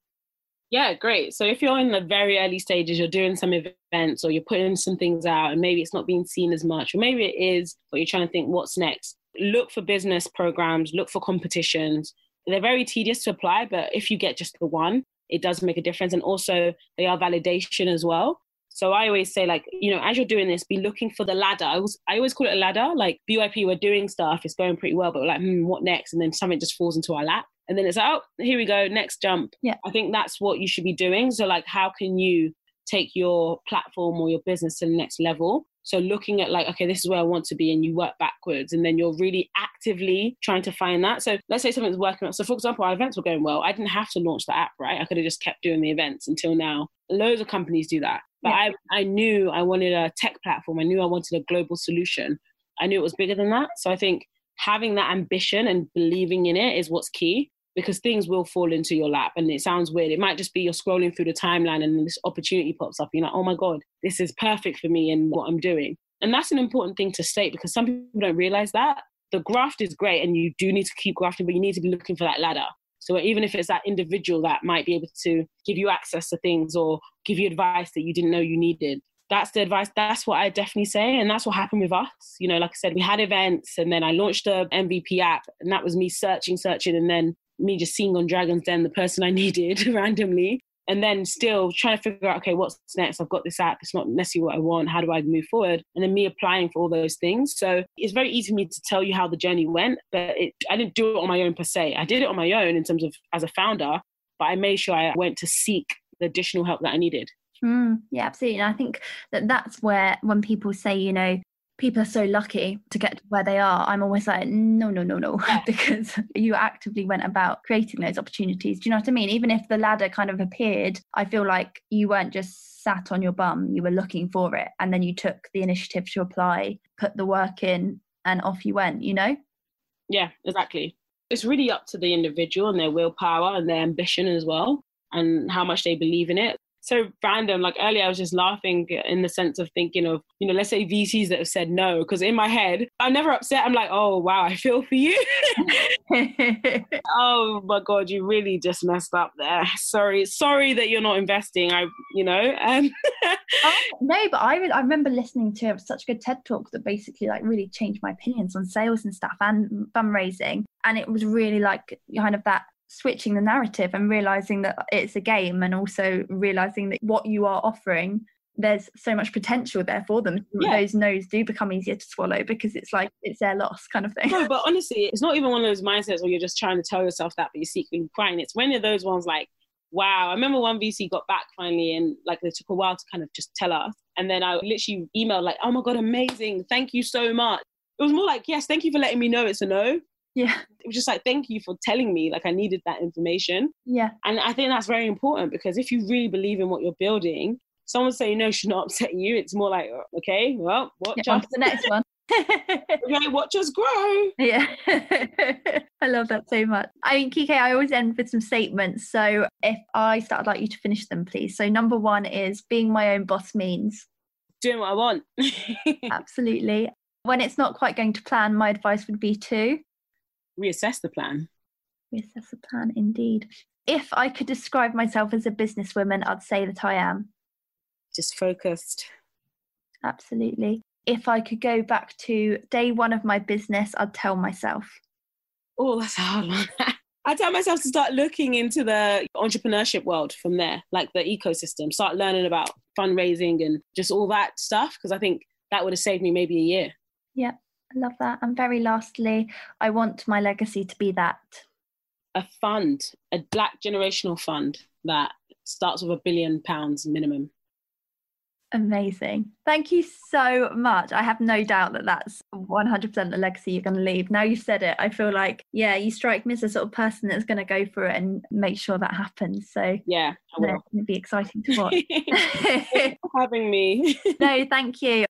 Yeah, great. So, if you're in the very early stages, you're doing some events or you're putting some things out, and maybe it's not being seen as much, or maybe it is, but you're trying to think what's next. Look for business programs, look for competitions. They're very tedious to apply, but if you get just the one, it does make a difference. And also, they are validation as well. So I always say, like, you know, as you're doing this, be looking for the ladder. I, was, I always call it a ladder. Like BYP, we're doing stuff, it's going pretty well, but we're like, hmm, what next? And then something just falls into our lap. And then it's like, oh, here we go, next jump. Yeah. I think that's what you should be doing. So, like, how can you take your platform or your business to the next level? So looking at like, okay, this is where I want to be, and you work backwards, and then you're really actively trying to find that. So let's say something's working. Out. So for example, our events were going well. I didn't have to launch the app, right? I could have just kept doing the events until now. Loads of companies do that. But yeah. I, I knew I wanted a tech platform. I knew I wanted a global solution. I knew it was bigger than that. So I think having that ambition and believing in it is what's key because things will fall into your lap. And it sounds weird. It might just be you're scrolling through the timeline and this opportunity pops up. You're like, oh my God, this is perfect for me and what I'm doing. And that's an important thing to state because some people don't realize that. The graft is great and you do need to keep grafting, but you need to be looking for that ladder. So even if it's that individual that might be able to give you access to things or give you advice that you didn't know you needed, that's the advice. That's what I definitely say. And that's what happened with us. You know, like I said, we had events and then I launched a MVP app and that was me searching, searching, and then me just seeing on Dragon's Den the person I needed randomly. And then still trying to figure out, okay, what's next? I've got this app. It's not necessarily what I want. How do I move forward? And then me applying for all those things. So it's very easy for me to tell you how the journey went, but it, I didn't do it on my own per se. I did it on my own in terms of as a founder, but I made sure I went to seek the additional help that I needed. Mm, yeah, absolutely. And I think that that's where when people say, you know, people are so lucky to get to where they are, I'm always like, no, no, no, no, yeah. because you actively went about creating those opportunities. Do you know what I mean? Even if the ladder kind of appeared, I feel like you weren't just sat on your bum, you were looking for it. And then you took the initiative to apply, put the work in, and off you went, you know? Yeah, exactly. It's really up to the individual and their willpower and their ambition as well, and how much they believe in it so random. Like earlier, I was just laughing in the sense of thinking of, you know, let's say VCs that have said no, because in my head, I'm never upset. I'm like, oh, wow, I feel for you. oh my God, you really just messed up there. Sorry. Sorry that you're not investing. I, you know, um, oh, no, but I, I remember listening to such a good TED talk that basically like really changed my opinions on sales and stuff and fundraising. And it was really like kind of that switching the narrative and realizing that it's a game and also realizing that what you are offering there's so much potential there for them. Yeah. those no's do become easier to swallow because it's like it's their loss kind of thing. No but honestly it's not even one of those mindsets where you're just trying to tell yourself that but you're secretly crying. It's when you're those ones like wow. I remember one vc got back finally and like they took a while to kind of just tell us and then i literally emailed like oh my god amazing. Thank you so much. It was more like yes thank you for letting me know it's a no yeah. It was just like, thank you for telling me. Like, I needed that information. Yeah. And I think that's very important because if you really believe in what you're building, someone saying no should not upset you. It's more like, oh, okay, well, watch yeah, us. the next one. okay, watch us grow. Yeah. I love that so much. I mean, Kike, I always end with some statements. So if I start, I'd like you to finish them, please. So number one is being my own boss means doing what I want. Absolutely. When it's not quite going to plan, my advice would be to reassess the plan. Reassess the plan, indeed. If I could describe myself as a businesswoman, I'd say that I am. Just focused. Absolutely. If I could go back to day one of my business, I'd tell myself. Oh, that's a hard one. I tell myself to start looking into the entrepreneurship world from there, like the ecosystem, start learning about fundraising and just all that stuff, because I think that would have saved me maybe a year. Yeah, I love that. And very lastly, I want my legacy to be that a fund, a black generational fund that starts with a billion pounds minimum. Amazing. Thank you so much. I have no doubt that that's 100% the legacy you're going to leave. Now you've said it, I feel like, yeah, you strike me as the sort of person that's going to go for it and make sure that happens. So, yeah, no, it'd be exciting to watch. having me. no, thank you.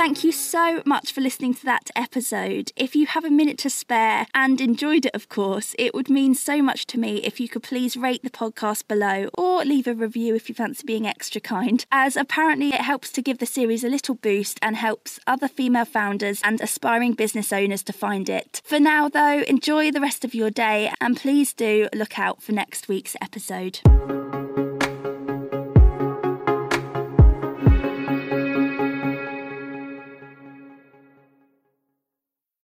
Thank you so much for listening to that episode. If you have a minute to spare and enjoyed it, of course, it would mean so much to me if you could please rate the podcast below or leave a review if you fancy being extra kind, as apparently it helps to give the series a little boost and helps other female founders and aspiring business owners to find it. For now, though, enjoy the rest of your day and please do look out for next week's episode.